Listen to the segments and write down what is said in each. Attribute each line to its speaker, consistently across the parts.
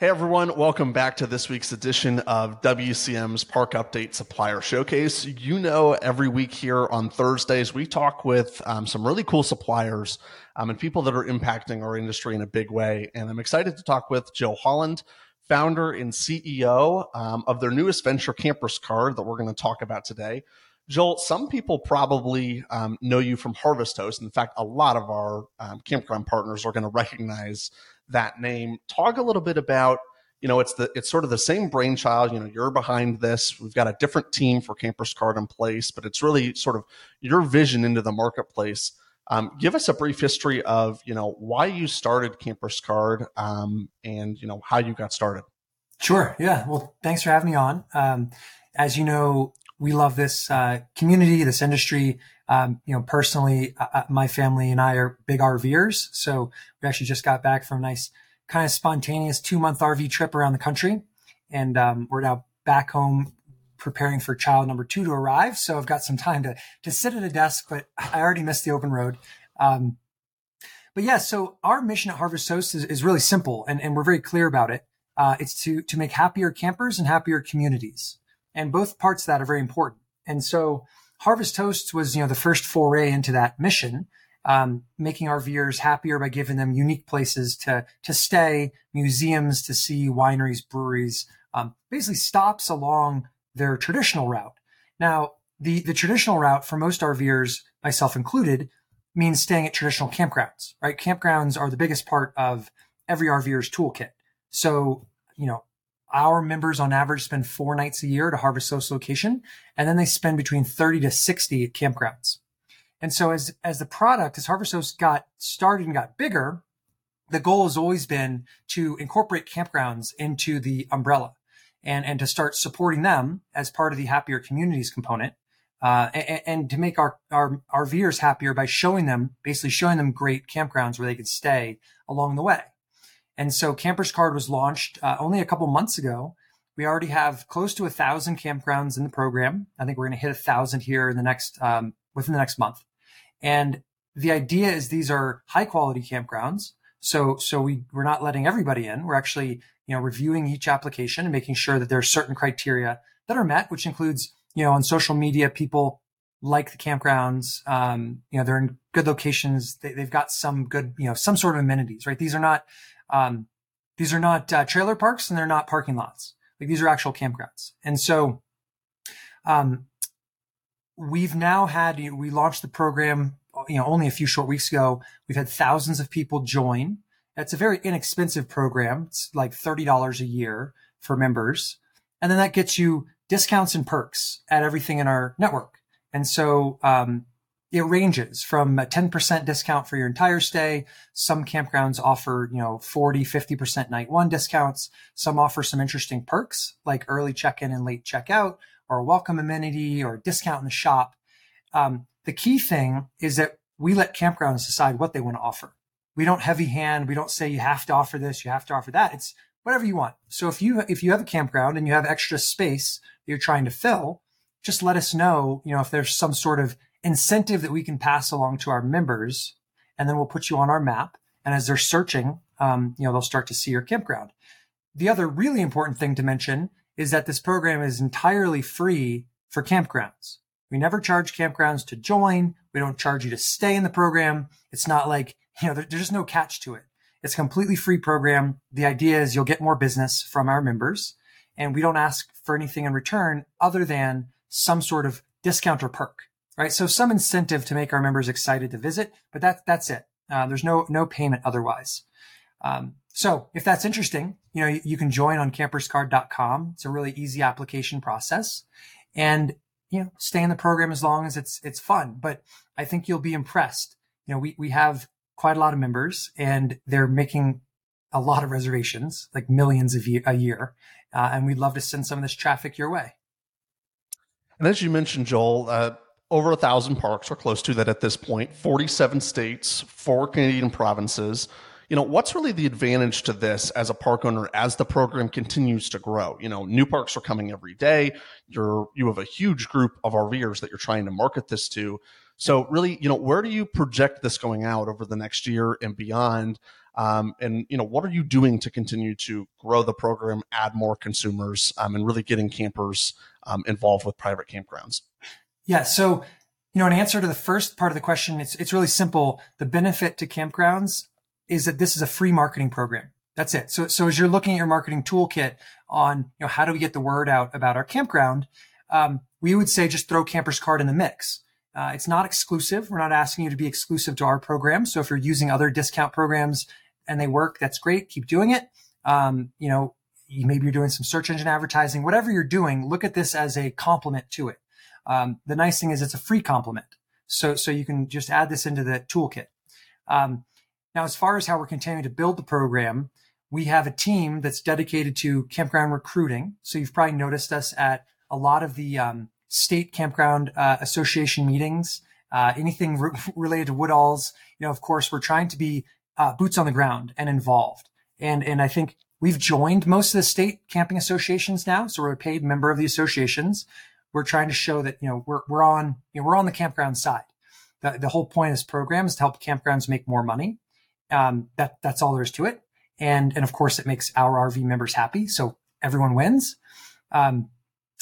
Speaker 1: Hey everyone, welcome back to this week's edition of WCM's Park Update Supplier Showcase. You know, every week here on Thursdays, we talk with um, some really cool suppliers um, and people that are impacting our industry in a big way. And I'm excited to talk with Joel Holland, founder and CEO um, of their newest venture, Campers Card, that we're going to talk about today. Joel, some people probably um, know you from Harvest Host. In fact, a lot of our um, campground partners are going to recognize that name. Talk a little bit about, you know, it's the it's sort of the same brainchild. You know, you're behind this. We've got a different team for Campers Card in place, but it's really sort of your vision into the marketplace. Um, give us a brief history of, you know, why you started Campers Card um, and you know how you got started.
Speaker 2: Sure. Yeah. Well, thanks for having me on. Um, as you know, we love this uh, community, this industry. Um, you know, personally, uh, uh my family and I are big RVers. So we actually just got back from a nice, kind of spontaneous two month RV trip around the country. And um, we're now back home preparing for child number two to arrive. So I've got some time to, to sit at a desk, but I already missed the open road. Um, but yeah, so our mission at Harvest Host is, is really simple and, and we're very clear about it. Uh, it's to, to make happier campers and happier communities. And both parts of that are very important. And so Harvest Hosts was, you know, the first foray into that mission, um, making RVers happier by giving them unique places to, to stay, museums to see, wineries, breweries, um, basically stops along their traditional route. Now, the, the traditional route for most RVers, myself included, means staying at traditional campgrounds, right? Campgrounds are the biggest part of every RVer's toolkit. So, you know, our members on average spend four nights a year at a Harvest Host location, and then they spend between 30 to 60 at campgrounds. And so as, as the product, as Harvest Host got started and got bigger, the goal has always been to incorporate campgrounds into the umbrella and, and to start supporting them as part of the happier communities component. Uh, and, and, to make our, our, our viewers happier by showing them, basically showing them great campgrounds where they can stay along the way. And so Campers Card was launched uh, only a couple months ago. We already have close to a thousand campgrounds in the program. I think we're going to hit a thousand here in the next um, within the next month. And the idea is these are high quality campgrounds. So so we we're not letting everybody in. We're actually you know reviewing each application and making sure that there are certain criteria that are met, which includes you know on social media people like the campgrounds. Um, you know they're in good locations. They, have got some good you know some sort of amenities. Right. These are not um, these are not uh, trailer parks and they're not parking lots. Like these are actual campgrounds. And so, um, we've now had, we launched the program, you know, only a few short weeks ago. We've had thousands of people join. It's a very inexpensive program. It's like $30 a year for members. And then that gets you discounts and perks at everything in our network. And so, um, it ranges from a 10% discount for your entire stay. Some campgrounds offer, you know, 40, 50% night one discounts. Some offer some interesting perks like early check-in and late check-out or a welcome amenity or discount in the shop. Um, the key thing is that we let campgrounds decide what they want to offer. We don't heavy hand. We don't say you have to offer this, you have to offer that. It's whatever you want. So if you, if you have a campground and you have extra space that you're trying to fill, just let us know, you know, if there's some sort of incentive that we can pass along to our members, and then we'll put you on our map. And as they're searching, um, you know, they'll start to see your campground. The other really important thing to mention is that this program is entirely free for campgrounds. We never charge campgrounds to join. We don't charge you to stay in the program. It's not like, you know, there, there's just no catch to it. It's a completely free program. The idea is you'll get more business from our members and we don't ask for anything in return other than some sort of discount or perk right? So some incentive to make our members excited to visit, but that, that's it. Uh, there's no, no payment otherwise. Um, so if that's interesting, you know, you, you, can join on camperscard.com. It's a really easy application process and, you know, stay in the program as long as it's, it's fun, but I think you'll be impressed. You know, we, we have quite a lot of members and they're making a lot of reservations, like millions of a year. Uh, and we'd love to send some of this traffic your way.
Speaker 1: And as you mentioned, Joel, uh, over a thousand parks or close to that at this point 47 states four canadian provinces. You know what's really the advantage to this as a park owner as the program continues to grow? You know new parks are coming every day. You're you have a huge group of rvers that you're trying to market this to so really you know where do you project this going out over the next year and beyond Um, and you know, what are you doing to continue to grow the program, add more consumers, um, and really getting campers um, involved with private campgrounds?
Speaker 2: Yeah. So, you know, in answer to the first part of the question, it's it's really simple. The benefit to campgrounds is that this is a free marketing program. That's it. So, so as you're looking at your marketing toolkit on, you know, how do we get the word out about our campground? Um, we would say just throw Campers Card in the mix. Uh, it's not exclusive. We're not asking you to be exclusive to our program. So if you're using other discount programs and they work, that's great. Keep doing it. Um, you know, you, maybe you're doing some search engine advertising, whatever you're doing, look at this as a complement to it. Um, the nice thing is it's a free complement. So, so you can just add this into the toolkit. Um, now, as far as how we're continuing to build the program, we have a team that's dedicated to campground recruiting. So you've probably noticed us at a lot of the um, state campground uh, association meetings, uh, anything re- related to Woodalls. You know, of course, we're trying to be uh, boots on the ground and involved. And and I think we've joined most of the state camping associations now, so we're a paid member of the associations. We're trying to show that you know we're we're on you know we're on the campground side. The, the whole point of this program is to help campgrounds make more money. Um, that that's all there is to it. And and of course, it makes our RV members happy, so everyone wins. Um,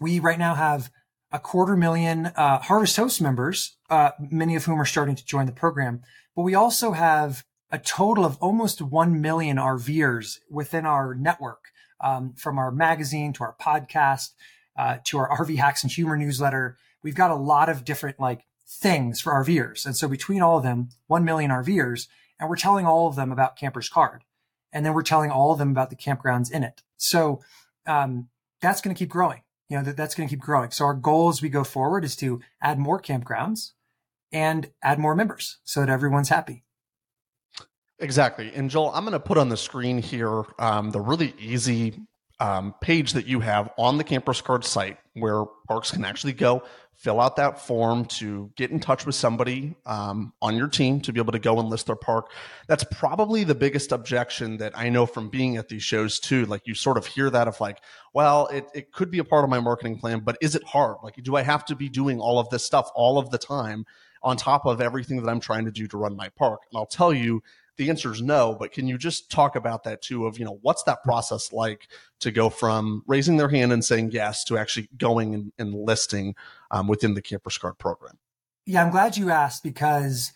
Speaker 2: we right now have a quarter million uh, Harvest Host members, uh, many of whom are starting to join the program. But we also have a total of almost 1 million RVers within our network, um, from our magazine to our podcast uh, to our RV Hacks and Humor newsletter. We've got a lot of different like things for RVers. And so between all of them, 1 million RVers, and we're telling all of them about Camper's Card. And then we're telling all of them about the campgrounds in it. So um, that's going to keep growing you know, that, that's going to keep growing. So our goal as we go forward is to add more campgrounds and add more members so that everyone's happy.
Speaker 1: Exactly. And Joel, I'm going to put on the screen here um, the really easy um, page that you have on the Campers Card site where parks can actually go fill out that form to get in touch with somebody um, on your team to be able to go and list their park. That's probably the biggest objection that I know from being at these shows too. Like you sort of hear that of like, well, it, it could be a part of my marketing plan, but is it hard? Like, do I have to be doing all of this stuff all of the time on top of everything that I'm trying to do to run my park? And I'll tell you, the answer is no, but can you just talk about that too? Of you know, what's that process like to go from raising their hand and saying yes to actually going and, listing um, within the Campers Card program?
Speaker 2: Yeah, I'm glad you asked because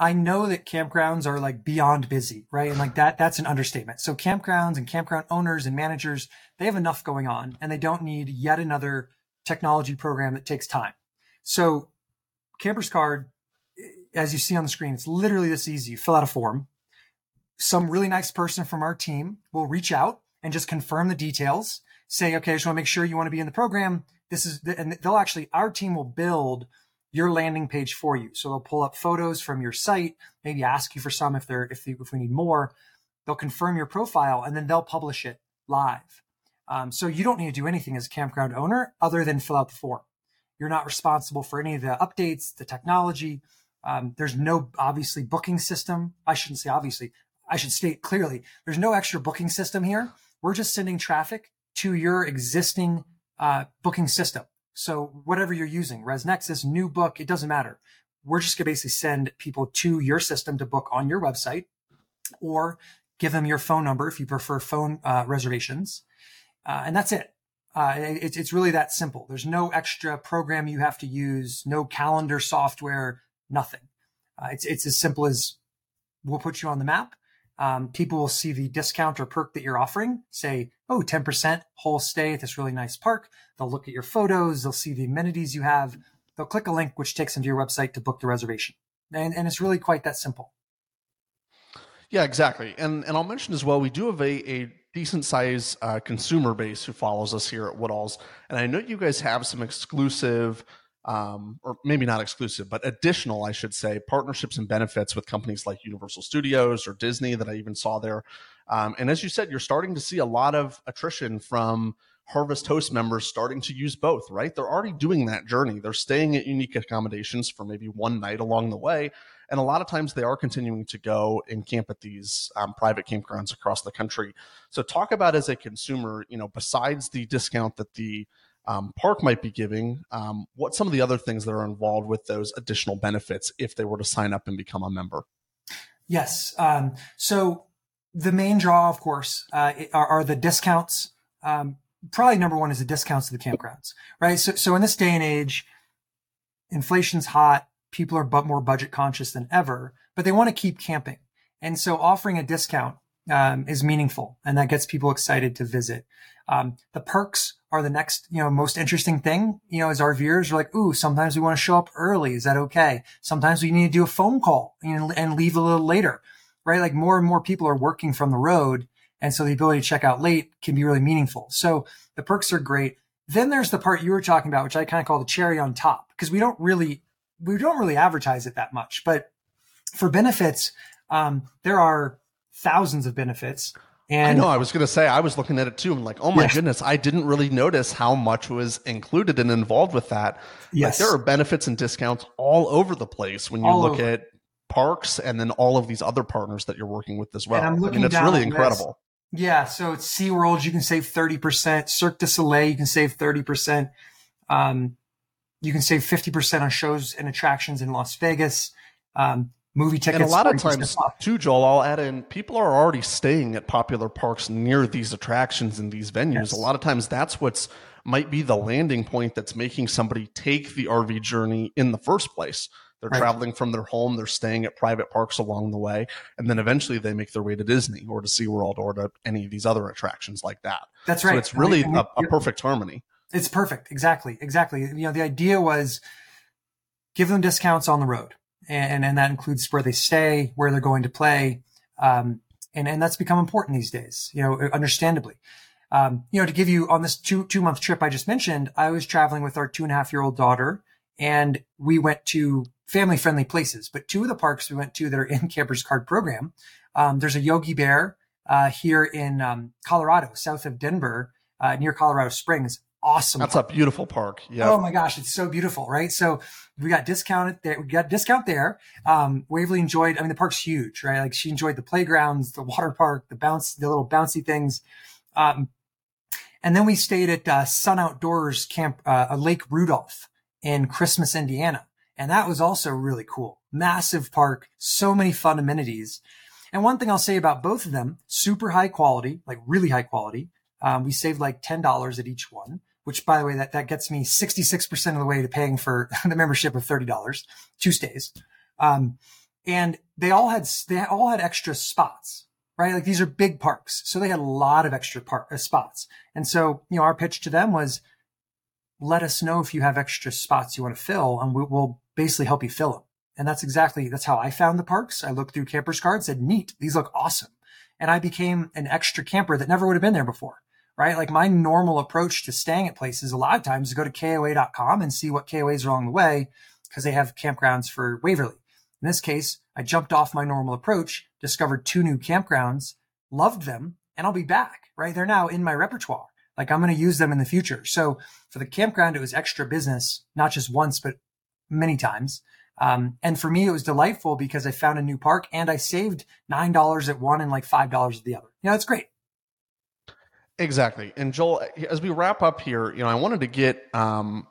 Speaker 2: I know that campgrounds are like beyond busy, right? And like that, that's an understatement. So campgrounds and campground owners and managers, they have enough going on and they don't need yet another technology program that takes time. So Campers Card as you see on the screen, it's literally this easy. You fill out a form. Some really nice person from our team will reach out and just confirm the details. Say, okay, I just want to make sure you want to be in the program. This is, the, and they'll actually, our team will build your landing page for you. So they'll pull up photos from your site, maybe ask you for some if they're, if, they, if we need more. They'll confirm your profile and then they'll publish it live. Um, so you don't need to do anything as a campground owner other than fill out the form. You're not responsible for any of the updates, the technology. Um, there's no obviously booking system. I shouldn't say obviously. I should state clearly. There's no extra booking system here. We're just sending traffic to your existing uh, booking system. So whatever you're using, ResNexus, Newbook, it doesn't matter. We're just gonna basically send people to your system to book on your website, or give them your phone number if you prefer phone uh, reservations, uh, and that's it. Uh, it. It's really that simple. There's no extra program you have to use, no calendar software, nothing. Uh, it's it's as simple as we'll put you on the map. Um, people will see the discount or perk that you're offering. Say, oh, 10% whole stay at this really nice park. They'll look at your photos. They'll see the amenities you have. They'll click a link which takes them to your website to book the reservation. And, and it's really quite that simple.
Speaker 1: Yeah, exactly. And and I'll mention as well, we do have a, a decent size uh, consumer base who follows us here at Woodalls. And I know you guys have some exclusive um, or maybe not exclusive, but additional, I should say, partnerships and benefits with companies like Universal Studios or Disney that I even saw there. Um, and as you said, you're starting to see a lot of attrition from Harvest Host members starting to use both, right? They're already doing that journey. They're staying at unique accommodations for maybe one night along the way. And a lot of times they are continuing to go and camp at these um, private campgrounds across the country. So, talk about as a consumer, you know, besides the discount that the um, Park might be giving, um, what some of the other things that are involved with those additional benefits if they were to sign up and become a member?
Speaker 2: Yes. Um, so the main draw, of course, uh, are, are, the discounts. Um, probably number one is the discounts to the campgrounds, right? So, so in this day and age, inflation's hot. People are but more budget conscious than ever, but they want to keep camping. And so offering a discount um, is meaningful and that gets people excited to visit. Um, the perks are the next, you know, most interesting thing, you know, as our viewers are like, ooh, sometimes we want to show up early. Is that okay? Sometimes we need to do a phone call and, leave a little later, right? Like more and more people are working from the road. And so the ability to check out late can be really meaningful. So the perks are great. Then there's the part you were talking about, which I kind of call the cherry on top, because we don't really, we don't really advertise it that much. But for benefits, um, there are thousands of benefits.
Speaker 1: And I know I was going to say I was looking at it too. I'm like, oh my yes. goodness, I didn't really notice how much was included and involved with that. Yes, like, there are benefits and discounts all over the place when you all look over. at parks and then all of these other partners that you're working with as well. And I'm looking I mean, it's really incredible.
Speaker 2: This. Yeah, so it's SeaWorld, you can save 30%. Cirque du Soleil, you can save 30%. Um, you can save 50% on shows and attractions in Las Vegas. Um, movie tickets.
Speaker 1: And a lot of times, too, Joel, I'll add in people are already staying at popular parks near these attractions and these venues. Yes. A lot of times, that's what's might be the landing point that's making somebody take the RV journey in the first place. They're right. traveling from their home, they're staying at private parks along the way, and then eventually they make their way to Disney or to SeaWorld or to any of these other attractions like that.
Speaker 2: That's right. So
Speaker 1: it's really a, a perfect harmony.
Speaker 2: It's perfect. Exactly. Exactly. You know, the idea was give them discounts on the road and and that includes where they stay, where they're going to play, um, and and that's become important these days. You know, understandably. Um, you know, to give you on this two two month trip I just mentioned, I was traveling with our two and a half year old daughter, and we went to family friendly places. But two of the parks we went to that are in Campers Card program, um, there's a Yogi Bear uh, here in um, Colorado, south of Denver, uh, near Colorado Springs awesome.
Speaker 1: That's park. a beautiful park.
Speaker 2: Yeah. Oh my gosh, it's so beautiful, right? So we got discounted there. We got discount there. Um, Waverly enjoyed. I mean, the park's huge, right? Like she enjoyed the playgrounds, the water park, the bounce, the little bouncy things. Um, and then we stayed at uh, Sun Outdoors Camp, uh, Lake Rudolph in Christmas, Indiana, and that was also really cool. Massive park, so many fun amenities. And one thing I'll say about both of them, super high quality, like really high quality. Um, we saved like $10 at each one which by the way, that, that gets me 66% of the way to paying for the membership of $30, two stays. Um, and they all had, they all had extra spots, right? Like these are big parks. So they had a lot of extra uh, spots. And so, you know, our pitch to them was let us know if you have extra spots you want to fill and we, will basically help you fill them. And that's exactly, that's how I found the parks. I looked through campers cards, said, neat, these look awesome. And I became an extra camper that never would have been there before right? Like my normal approach to staying at places a lot of times is go to KOA.com and see what KOAs are along the way because they have campgrounds for Waverly. In this case, I jumped off my normal approach, discovered two new campgrounds, loved them, and I'll be back, right? They're now in my repertoire. Like I'm going to use them in the future. So for the campground, it was extra business, not just once, but many times. Um, and for me, it was delightful because I found a new park and I saved $9 at one and like $5 at the other. You know, it's great.
Speaker 1: Exactly. And Joel, as we wrap up here, you know, I wanted to get um,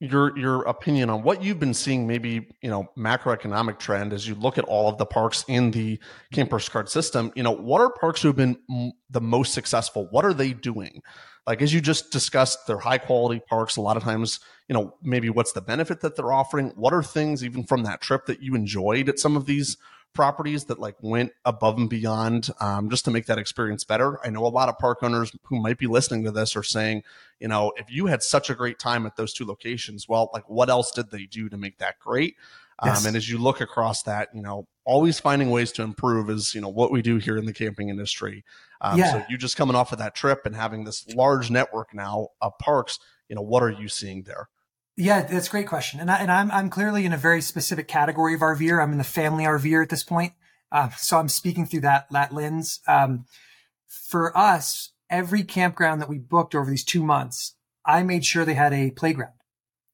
Speaker 1: your your opinion on what you've been seeing, maybe you know, macroeconomic trend as you look at all of the parks in the campers card system. You know, what are parks who have been m- the most successful? What are they doing? Like as you just discussed, they're high quality parks. A lot of times, you know, maybe what's the benefit that they're offering? What are things even from that trip that you enjoyed at some of these properties that like went above and beyond um, just to make that experience better. I know a lot of park owners who might be listening to this are saying, you know, if you had such a great time at those two locations, well, like what else did they do to make that great? Um, yes. Um, and as you look across that, you know, always finding ways to improve is, you know, what we do here in the camping industry. Um, yeah. So you just coming off of that trip and having this large network now of parks, you know, what are you seeing there?
Speaker 2: Yeah, that's a great question. And, I, and I'm, I'm clearly in a very specific category of RVer. I'm in the family RVer at this point. Uh, so I'm speaking through that, that lens. Um, for us, every campground that we booked over these two months, I made sure they had a playground,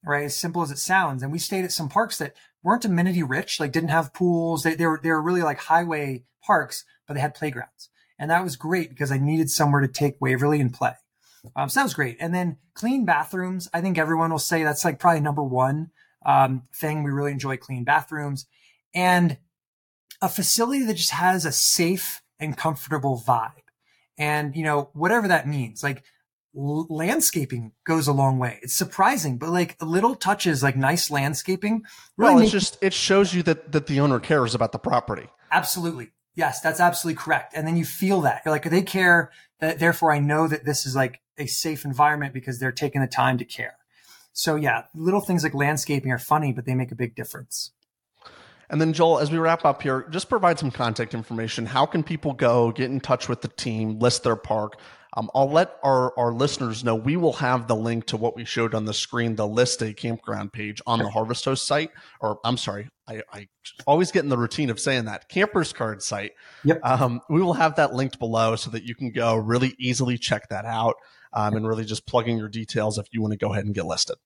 Speaker 2: right? As simple as it sounds. And we stayed at some parks that weren't amenity rich, like didn't have pools. They, they were, they were really like highway parks, but they had playgrounds. And that was great because I needed somewhere to take Waverly and play. Um, so that was great. And then clean bathrooms. I think everyone will say that's like probably number one um, thing. We really enjoy clean bathrooms. And a facility that just has a safe and comfortable vibe. And, you know, whatever that means, like l- landscaping goes a long way. It's surprising, but like little touches, like nice landscaping.
Speaker 1: Really well, it's just, it shows you that, that the owner cares about the property.
Speaker 2: Absolutely. Yes, that's absolutely correct. And then you feel that you're like, they care that therefore I know that this is like a safe environment because they're taking the time to care. So yeah, little things like landscaping are funny, but they make a big difference.
Speaker 1: And then, Joel, as we wrap up here, just provide some contact information. How can people go get in touch with the team, list their park? Um, I'll let our, our listeners know we will have the link to what we showed on the screen, the list a campground page on the Harvest Host site. Or I'm sorry, I, I always get in the routine of saying that campers card site.
Speaker 2: Yep.
Speaker 1: Um, we will have that linked below so that you can go really easily check that out um, and really just plug in your details if you want to go ahead and get listed.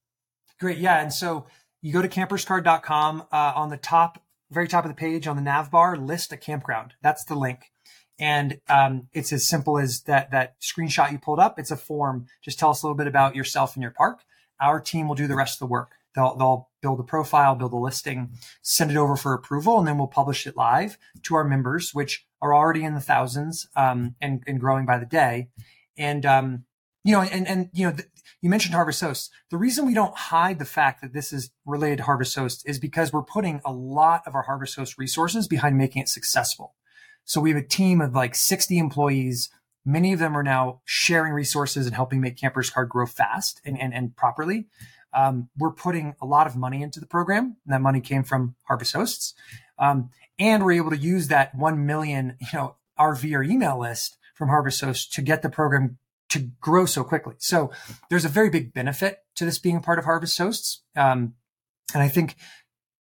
Speaker 2: Great. Yeah. And so you go to camperscard.com uh, on the top very top of the page on the nav bar, list a campground. That's the link. And um, it's as simple as that that screenshot you pulled up. It's a form. Just tell us a little bit about yourself and your park. Our team will do the rest of the work. They'll, they'll build a profile, build a listing, send it over for approval, and then we'll publish it live to our members, which are already in the thousands um, and, and growing by the day. And um, you know, and and you know, you mentioned Harvest Host. The reason we don't hide the fact that this is related to Harvest Host is because we're putting a lot of our Harvest Host resources behind making it successful. So we have a team of like 60 employees. Many of them are now sharing resources and helping make Campers Card grow fast and, and, and properly. Um, we're putting a lot of money into the program, and that money came from Harvest Hosts. Um, and we're able to use that 1 million, you know, RVer email list from Harvest Hosts to get the program to grow so quickly. So there's a very big benefit to this being a part of Harvest Hosts. Um, and I think,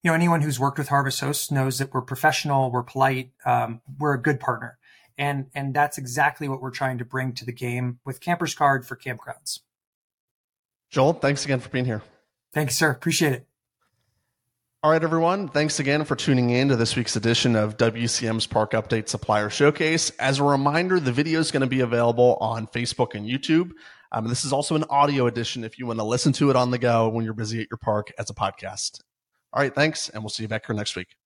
Speaker 2: you know, anyone who's worked with Harvest Hosts knows that we're professional, we're polite, um, we're a good partner. And, and that's exactly what we're trying to bring to the game with Campers Card for campgrounds.
Speaker 1: Joel, thanks again for being here.
Speaker 2: Thanks, sir. Appreciate it.
Speaker 1: All right, everyone. Thanks again for tuning in to this week's edition of WCM's Park Update Supplier Showcase. As a reminder, the video is going to be available on Facebook and YouTube. Um, this is also an audio edition if you want to listen to it on the go when you're busy at your park as a podcast. All right, thanks, and we'll see you back here next week.